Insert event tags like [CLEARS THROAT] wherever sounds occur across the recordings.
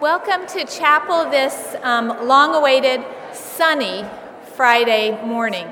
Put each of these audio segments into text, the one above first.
Welcome to chapel this um, long awaited, sunny Friday morning.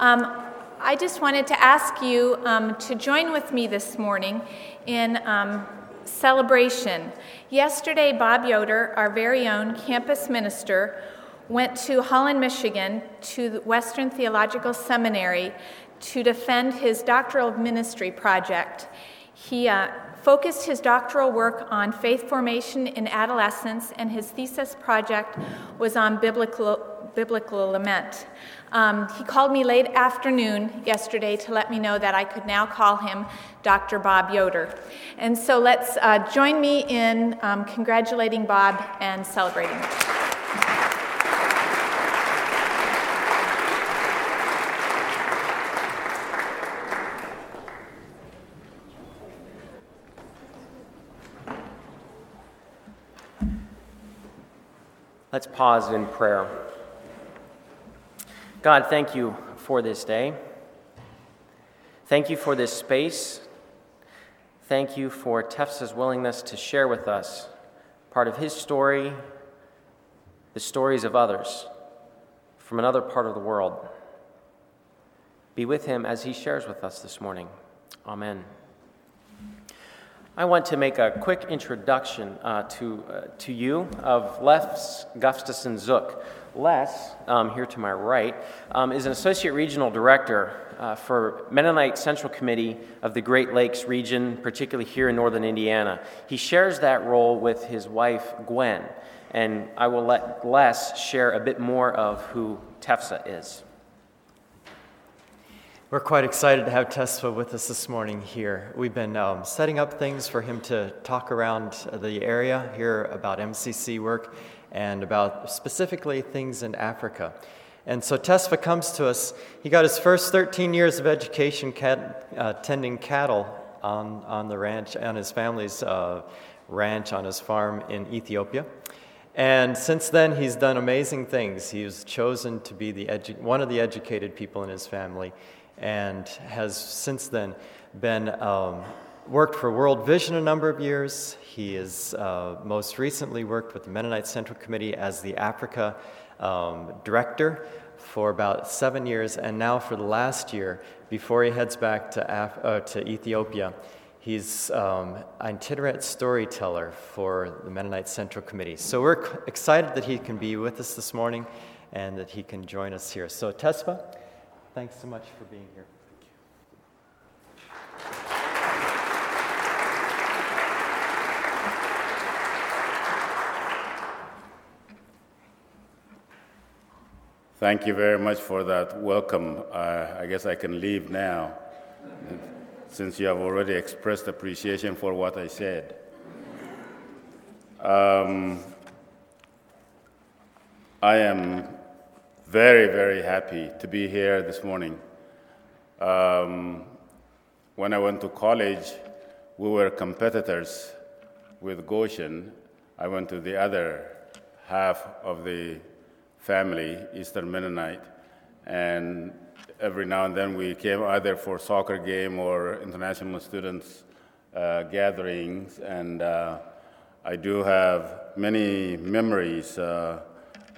Um, I just wanted to ask you um, to join with me this morning in um, celebration. Yesterday, Bob Yoder, our very own campus minister, went to Holland, Michigan, to Western Theological Seminary to defend his doctoral ministry project. He uh, focused his doctoral work on faith formation in adolescence, and his thesis project was on biblical, biblical lament. Um, he called me late afternoon yesterday to let me know that I could now call him Dr. Bob Yoder. And so let's uh, join me in um, congratulating Bob and celebrating. Let's pause in prayer. God, thank you for this day. Thank you for this space. Thank you for Tefsa's willingness to share with us part of his story, the stories of others from another part of the world. Be with him as he shares with us this morning. Amen. I want to make a quick introduction uh, to, uh, to you of Les Gustafson Zook. Les, um, here to my right, um, is an associate regional director uh, for Mennonite Central Committee of the Great Lakes region, particularly here in northern Indiana. He shares that role with his wife, Gwen, and I will let Les share a bit more of who Tefsa is. We're quite excited to have Tesfa with us this morning here. We've been um, setting up things for him to talk around the area, here about MCC work, and about specifically things in Africa. And so Tesfa comes to us. He got his first 13 years of education cat, uh, tending cattle on, on the ranch, on his family's uh, ranch, on his farm in Ethiopia. And since then, he's done amazing things. He was chosen to be the edu- one of the educated people in his family and has since then been um, worked for World Vision a number of years. He has uh, most recently worked with the Mennonite Central Committee as the Africa um, director for about seven years, and now for the last year, before he heads back to, Af- uh, to Ethiopia, he's um, an itinerant storyteller for the Mennonite Central Committee. So we're c- excited that he can be with us this morning and that he can join us here. So, Tesfa. Thanks so much for being here. Thank you Thank you very much for that welcome. Uh, I guess I can leave now since you have already expressed appreciation for what I said. Um, I am very, very happy to be here this morning. Um, when I went to college, we were competitors with Goshen. I went to the other half of the family, Eastern Mennonite, and every now and then we came either for soccer game or international students uh, gatherings, and uh, I do have many memories uh,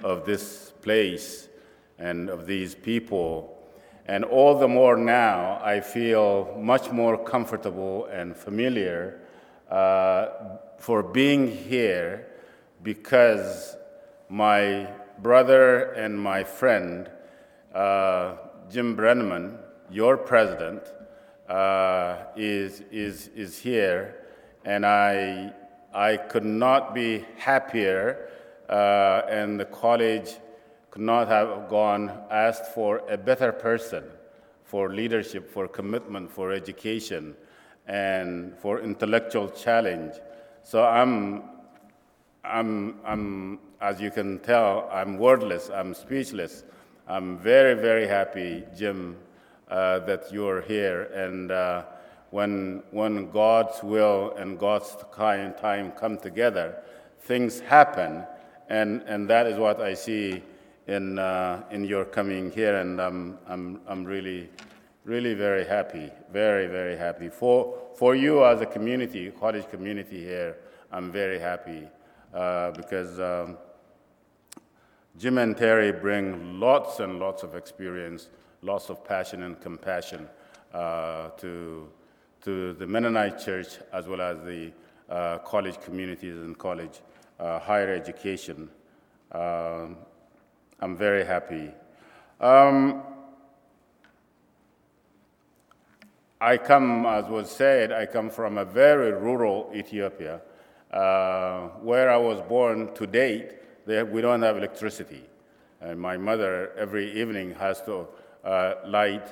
of this place and of these people. And all the more now, I feel much more comfortable and familiar uh, for being here because my brother and my friend, uh, Jim Brenneman, your president, uh, is, is, is here, and I, I could not be happier, uh, and the college could not have gone asked for a better person for leadership, for commitment, for education, and for intellectual challenge. So I'm, I'm, I'm, as you can tell, I'm wordless, I'm speechless. I'm very, very happy, Jim, uh, that you're here. And uh, when, when God's will and God's kind time come together, things happen. And, and that is what I see in, uh, in your coming here, and I'm, I'm, I'm really, really very happy, very, very happy. For, for you as a community, college community here, I'm very happy uh, because um, Jim and Terry bring lots and lots of experience, lots of passion and compassion uh, to, to the Mennonite church as well as the uh, college communities and college uh, higher education. Um, I'm very happy. Um, I come, as was said, I come from a very rural Ethiopia. Uh, where I was born to date, they, we don't have electricity. And my mother, every evening, has to uh, light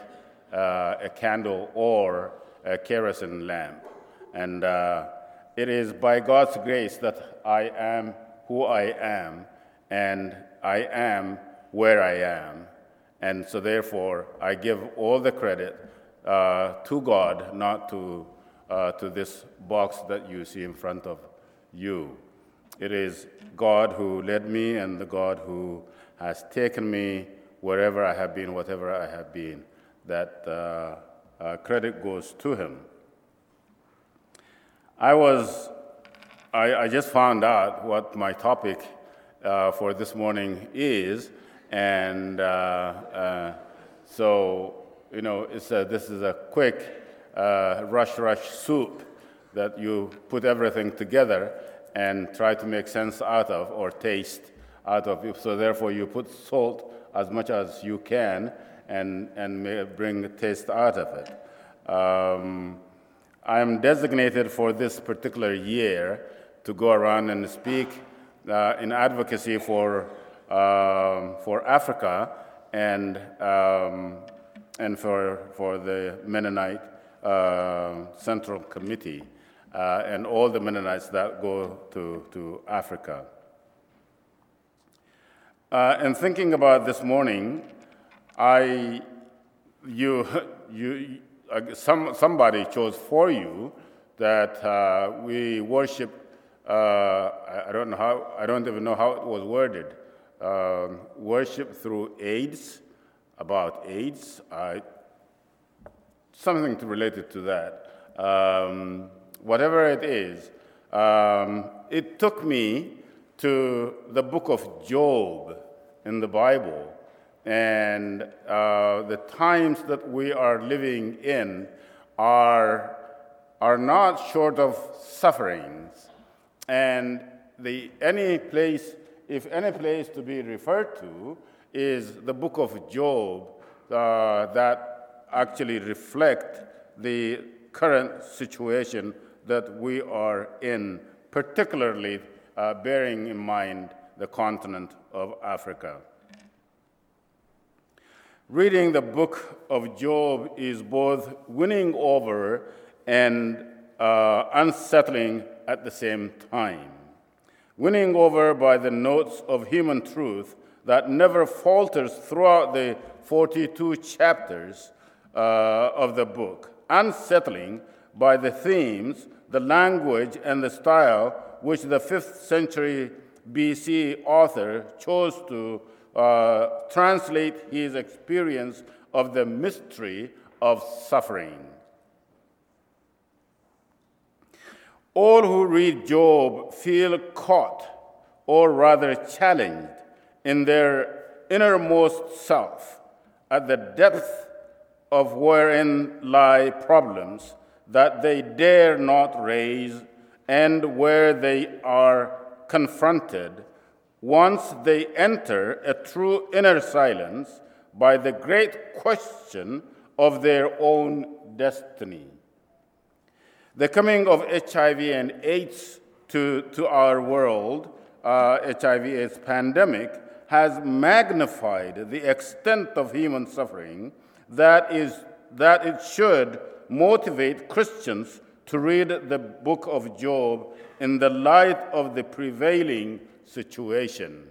uh, a candle or a kerosene lamp. And uh, it is by God's grace that I am who I am, and I am where I am. And so, therefore, I give all the credit uh, to God, not to, uh, to this box that you see in front of you. It is God who led me and the God who has taken me wherever I have been, whatever I have been. That uh, uh, credit goes to Him. I was, I, I, just found out what my topic uh, for this morning is, and uh, uh, so, you know, a, this is a quick uh, rush, rush soup that you put everything together and try to make sense out of or taste out of. So therefore, you put salt as much as you can and, and bring taste out of it. Um, I'm designated for this particular year to go around and speak uh, in advocacy for, uh, for Africa and, um, and for, for the Mennonite uh, Central Committee uh, and all the Mennonites that go to, to Africa. Uh, and thinking about this morning, I, you, [LAUGHS] you, uh, some, somebody chose for you that uh, we worship. Uh, I don't know how. I don't even know how it was worded. Um, worship through AIDS, about AIDS. something related to that. Um, whatever it is, um, it took me to the book of Job in the Bible. And uh, the times that we are living in are, are not short of sufferings. And the, any place, if any place to be referred to, is the book of Job uh, that actually reflect the current situation that we are in, particularly uh, bearing in mind the continent of Africa. Reading the book of Job is both winning over and uh, unsettling at the same time. Winning over by the notes of human truth that never falters throughout the 42 chapters uh, of the book, unsettling by the themes, the language, and the style which the 5th century BC author chose to uh, translate his experience of the mystery of suffering. All who read Job feel caught, or rather challenged, in their innermost self at the depth of wherein lie problems that they dare not raise and where they are confronted once they enter a true inner silence by the great question of their own destiny. The coming of HIV and AIDS to, to our world, uh, HIV AIDS pandemic, has magnified the extent of human suffering that, is, that it should motivate Christians to read the book of Job in the light of the prevailing situation.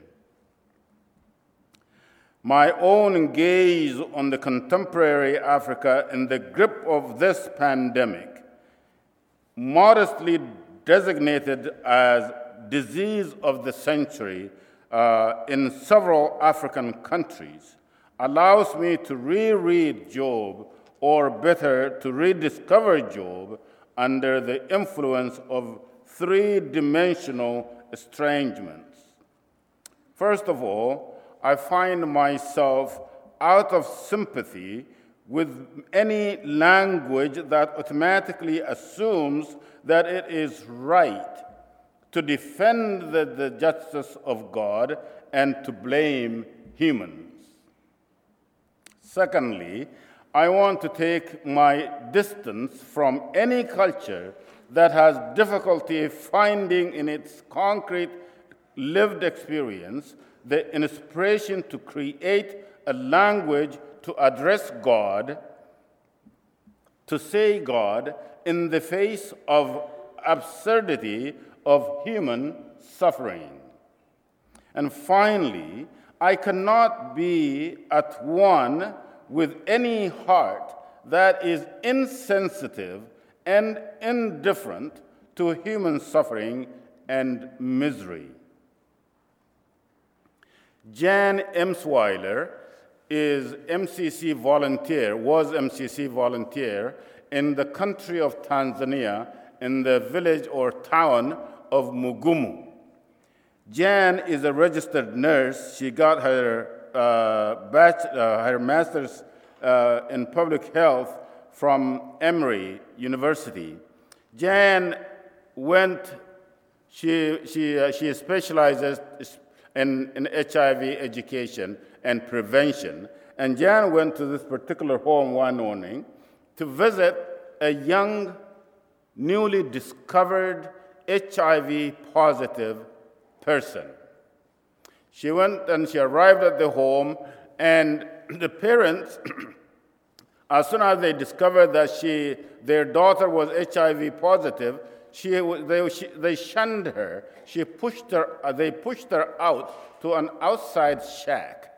My own gaze on the contemporary Africa in the grip of this pandemic, modestly designated as disease of the century uh, in several African countries, allows me to reread Job, or better, to rediscover Job under the influence of three dimensional estrangements. First of all, I find myself out of sympathy with any language that automatically assumes that it is right to defend the, the justice of God and to blame humans. Secondly, I want to take my distance from any culture that has difficulty finding in its concrete lived experience the inspiration to create a language to address God, to say God in the face of absurdity of human suffering. And finally, I cannot be at one with any heart that is insensitive and indifferent to human suffering and misery. Jan Emsweiler is MCC volunteer, was MCC volunteer in the country of Tanzania in the village or town of Mugumu. Jan is a registered nurse. She got her, uh, uh, her master's uh, in public health from Emory University. Jan went, she, she, uh, she specializes in, in HIV education and prevention. And Jan went to this particular home one morning to visit a young, newly discovered HIV positive person. She went and she arrived at the home, and [CLEARS THROAT] the parents, [CLEARS THROAT] as soon as they discovered that she, their daughter was HIV positive, she, they, she, they shunned her. She pushed her, uh, they pushed her out to an outside shack.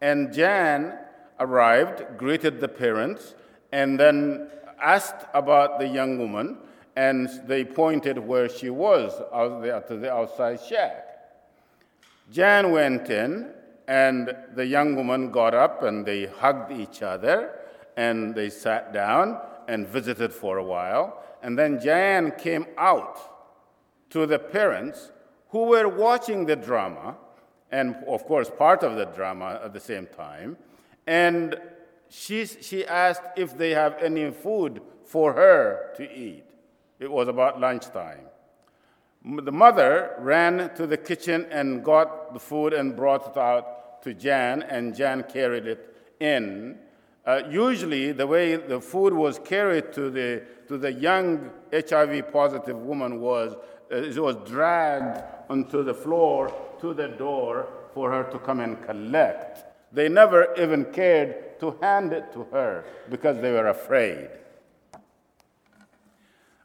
And Jan arrived, greeted the parents, and then asked about the young woman and they pointed where she was out there to the outside shack. Jan went in, and the young woman got up and they hugged each other and they sat down and visited for a while. And then Jan came out to the parents who were watching the drama, and of course, part of the drama at the same time. And she, she asked if they have any food for her to eat. It was about lunchtime. The mother ran to the kitchen and got the food and brought it out to Jan, and Jan carried it in. Uh, usually, the way the food was carried to the, to the young HIV positive woman was uh, it was dragged onto the floor to the door for her to come and collect. They never even cared to hand it to her because they were afraid.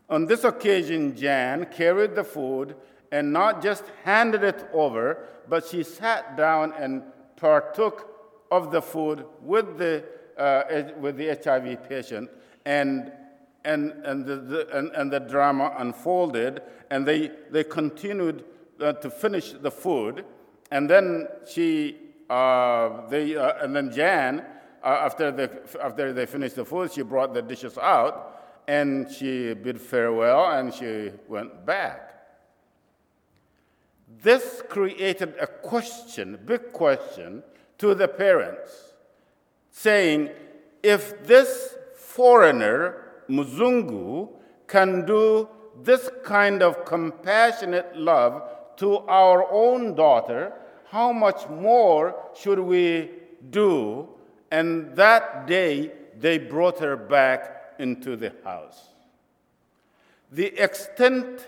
On this occasion, Jan carried the food and not just handed it over, but she sat down and partook of the food with the, uh, with the HIV patient, and, and, and, the, the and, and, the drama unfolded, and they, they continued uh, to finish the food, and then she, uh, they, uh, and then Jan, uh, after, the, after they finished the food, she brought the dishes out, and she bid farewell and she went back. This created a question, big question, to the parents, saying, if this foreigner, Muzungu, can do this kind of compassionate love to our own daughter, how much more should we do? And that day, they brought her back into the house. The extent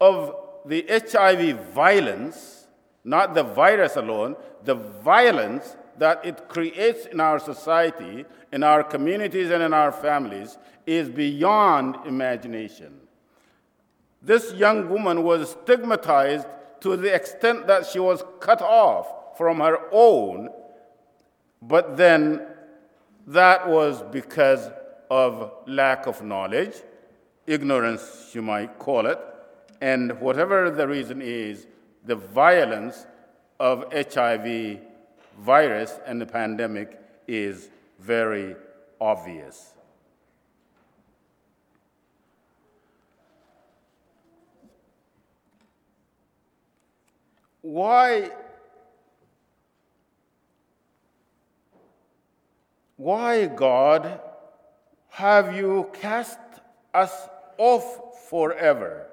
of the HIV violence, not the virus alone, the violence that it creates in our society, in our communities, and in our families is beyond imagination. This young woman was stigmatized to the extent that she was cut off from her own, but then that was because of lack of knowledge, ignorance, you might call it, and whatever the reason is, the violence of HIV virus and the pandemic is very obvious. Why why god have you cast us off forever?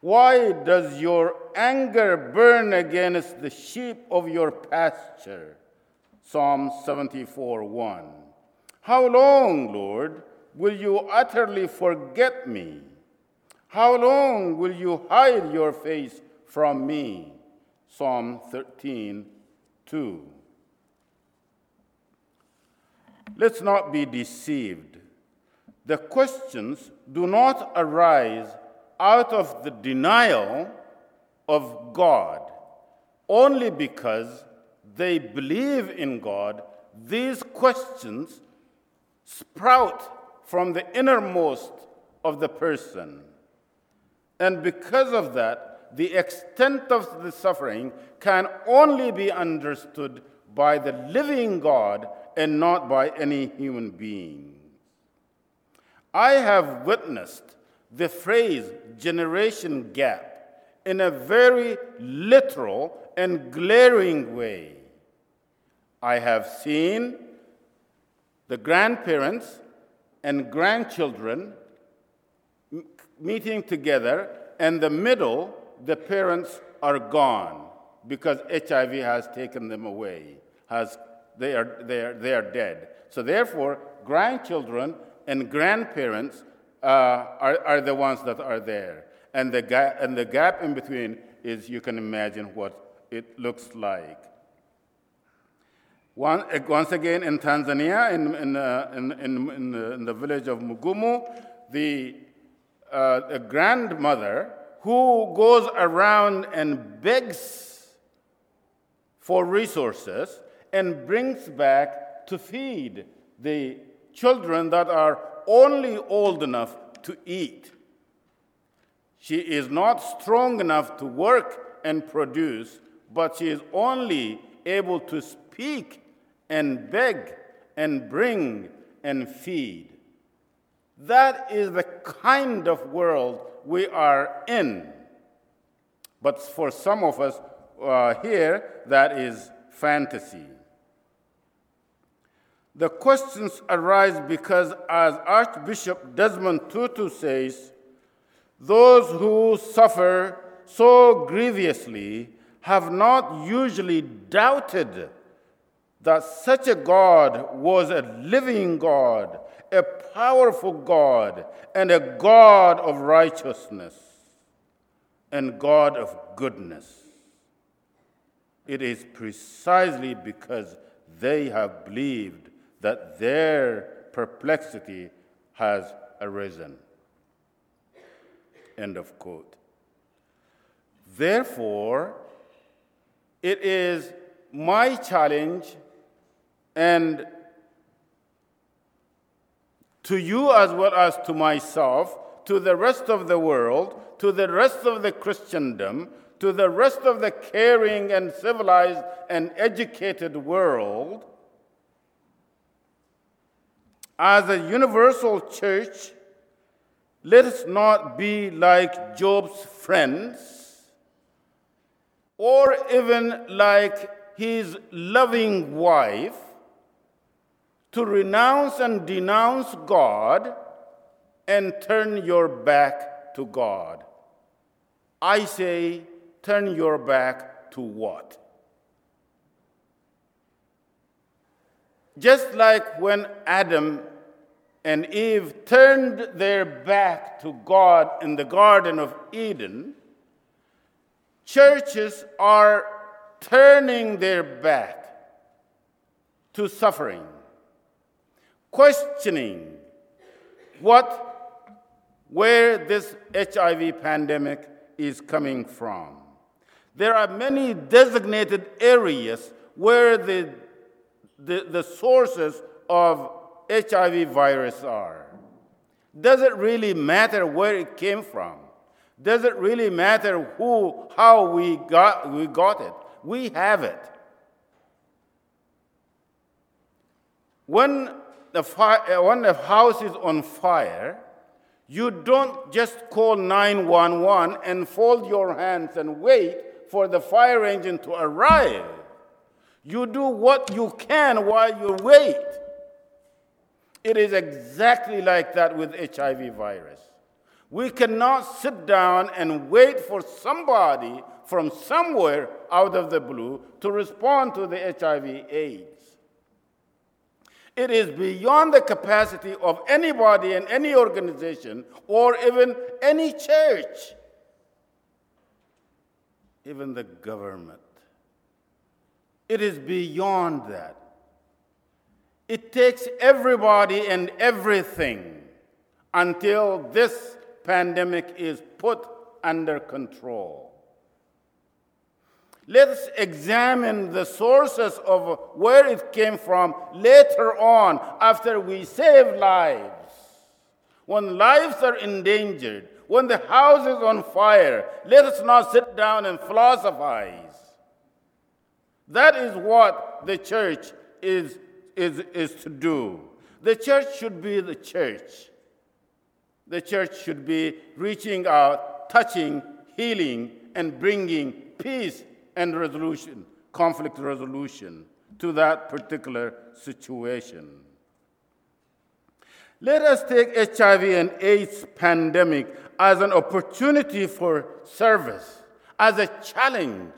Why does your anger burn against the sheep of your pasture? Psalm 74 1 how long lord will you utterly forget me? How long will you hide your face from me Psalm 13, 2. Let's not be deceived. The questions do not arise out of the denial of God. Only because they believe in God, these questions sprout from the innermost of the person. And because of that, the extent of the suffering can only be understood by the living God and not by any human being. I have witnessed the phrase generation gap in a very literal and glaring way. I have seen the grandparents and grandchildren meeting together, and the middle the parents are gone because HIV has taken them away. Has, they, are, they, are, they are dead. So, therefore, grandchildren and grandparents uh, are, are the ones that are there. And the, ga- and the gap in between is, you can imagine what it looks like. One, once again, in Tanzania, in, in, uh, in, in, the, in, the, village of Mugumu, the, uh, the grandmother who goes around and begs for resources and brings back to feed the children that are only old enough to eat. She is not strong enough to work and produce, but she is only able to speak and beg and bring and feed. That is the kind of world we are in. But for some of us uh, here, that is fantasy. The questions arise because, as Archbishop Desmond Tutu says, those who suffer so grievously have not usually doubted that such a God was a living God a powerful God and a God of righteousness and God of goodness. It is precisely because they have believed that their perplexity has arisen. End of quote. Therefore, it is my challenge and to you as well as to myself, to the rest of the world, to the rest of the Christendom, to the rest of the caring and civilized and educated world. As a universal church, let us not be like Job's friends or even like his loving wife to renounce and denounce God and turn your back to God. I say, turn your back to what? Just like when Adam and Eve turned their back to God in the Garden of Eden, churches are turning their back to suffering questioning what, where this HIV pandemic is coming from. There are many designated areas where the, the, the sources of HIV virus are. Does it really matter where it came from? Does it really matter who, how we got, we got it? We have it. When the fire, uh, when the house is on fire, you don't just call 911 and fold your hands and wait for the fire engine to arrive. You do what you can while you wait. It is exactly like that with HIV virus. We cannot sit down and wait for somebody from somewhere out of the blue to respond to the HIV AIDS. It is beyond the capacity of anybody in any organization or even any church, even the government. It is beyond that. It takes everybody and everything until this pandemic is put under control. Let's examine the sources of where it came from later on after we save lives. When lives are endangered, when the house is on fire, let us not sit down and philosophize. That is what the church is, is, is to do. The church should be the church. The church should be reaching out, touching, healing, and bringing peace and resolution, conflict resolution to that particular situation. Let us take HIV and AIDS pandemic as an opportunity for service, as a challenge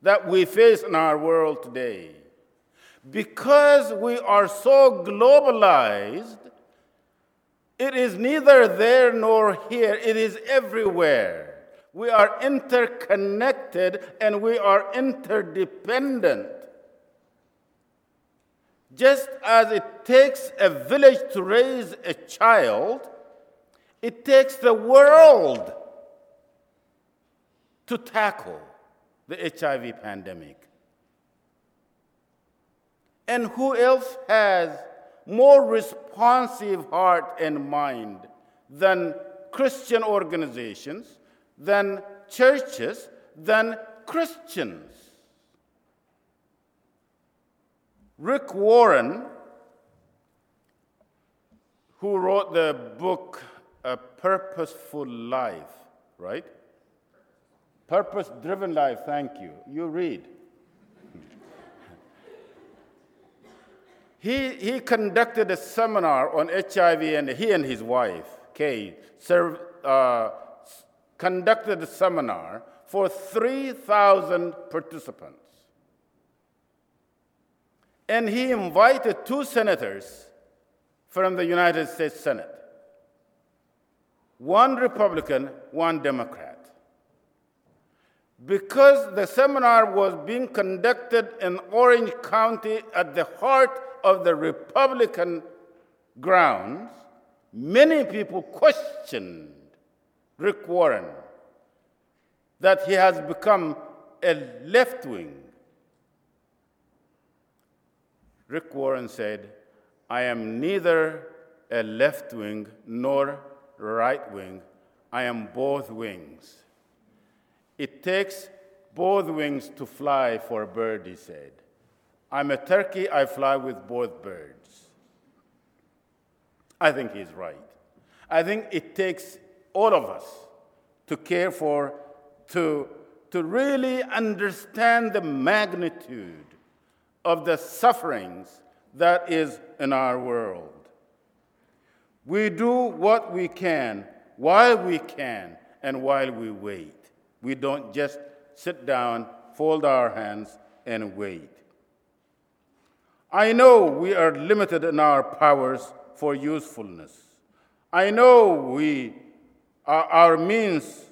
that we face in our world today. Because we are so globalized, it is neither there nor here, it is everywhere. We are interconnected and we are interdependent. Just as it takes a village to raise a child, it takes the world to tackle the HIV pandemic. And who else has more responsive heart and mind than Christian organizations than churches than Christians. Rick Warren, who wrote the book A Purposeful Life, right? Purpose driven life, thank you. You read. he, he conducted a seminar on HIV, and he and his wife, Kay, served, uh, conducted a seminar for 3,000 participants. And he invited two senators from the United States Senate one Republican, one Democrat. Because the seminar was being conducted in Orange County at the heart of the Republican grounds, many people questioned Rick Warren, that he has become a left wing. Rick Warren said, I am neither a left wing nor right wing. I am both wings. It takes both wings to fly for a bird, he said. I'm a turkey, I fly with both birds. I think he's right. I think it takes all of us to care for, to, to really understand the magnitude of the sufferings that is in our world. We do what we can while we can and while we wait. We don't just sit down, fold our hands, and wait. I know we are limited in our powers for usefulness. I know we our means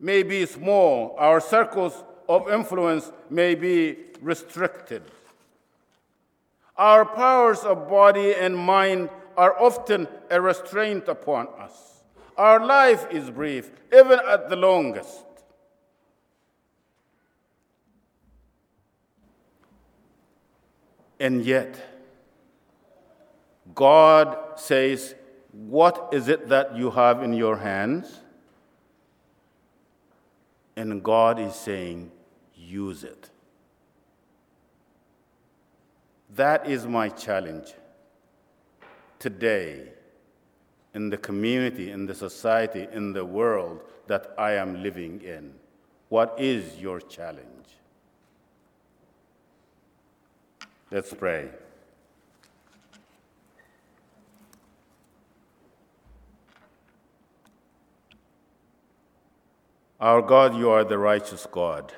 may be small, our circles of influence may be restricted. Our powers of body and mind are often a restraint upon us. Our life is brief, even at the longest. And yet, God says, what is it that you have in your hands? And God is saying, Use it. That is my challenge today in the community, in the society, in the world that I am living in. What is your challenge? Let's pray. Our God, you are the righteous God.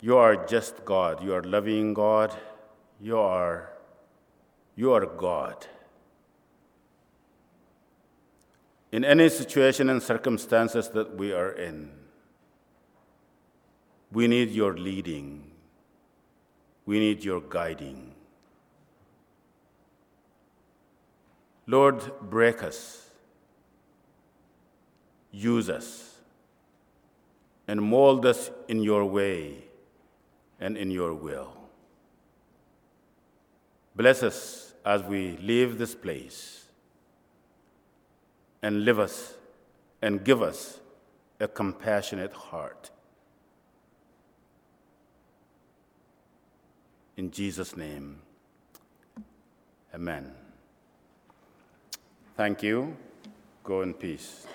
You are just God. You are loving God. You are, you are God. In any situation and circumstances that we are in, we need your leading. We need your guiding. Lord, break us use us and mold us in your way and in your will. Bless us as we leave this place and live us and give us a compassionate heart. In Jesus' name, amen. Thank you. Go in peace.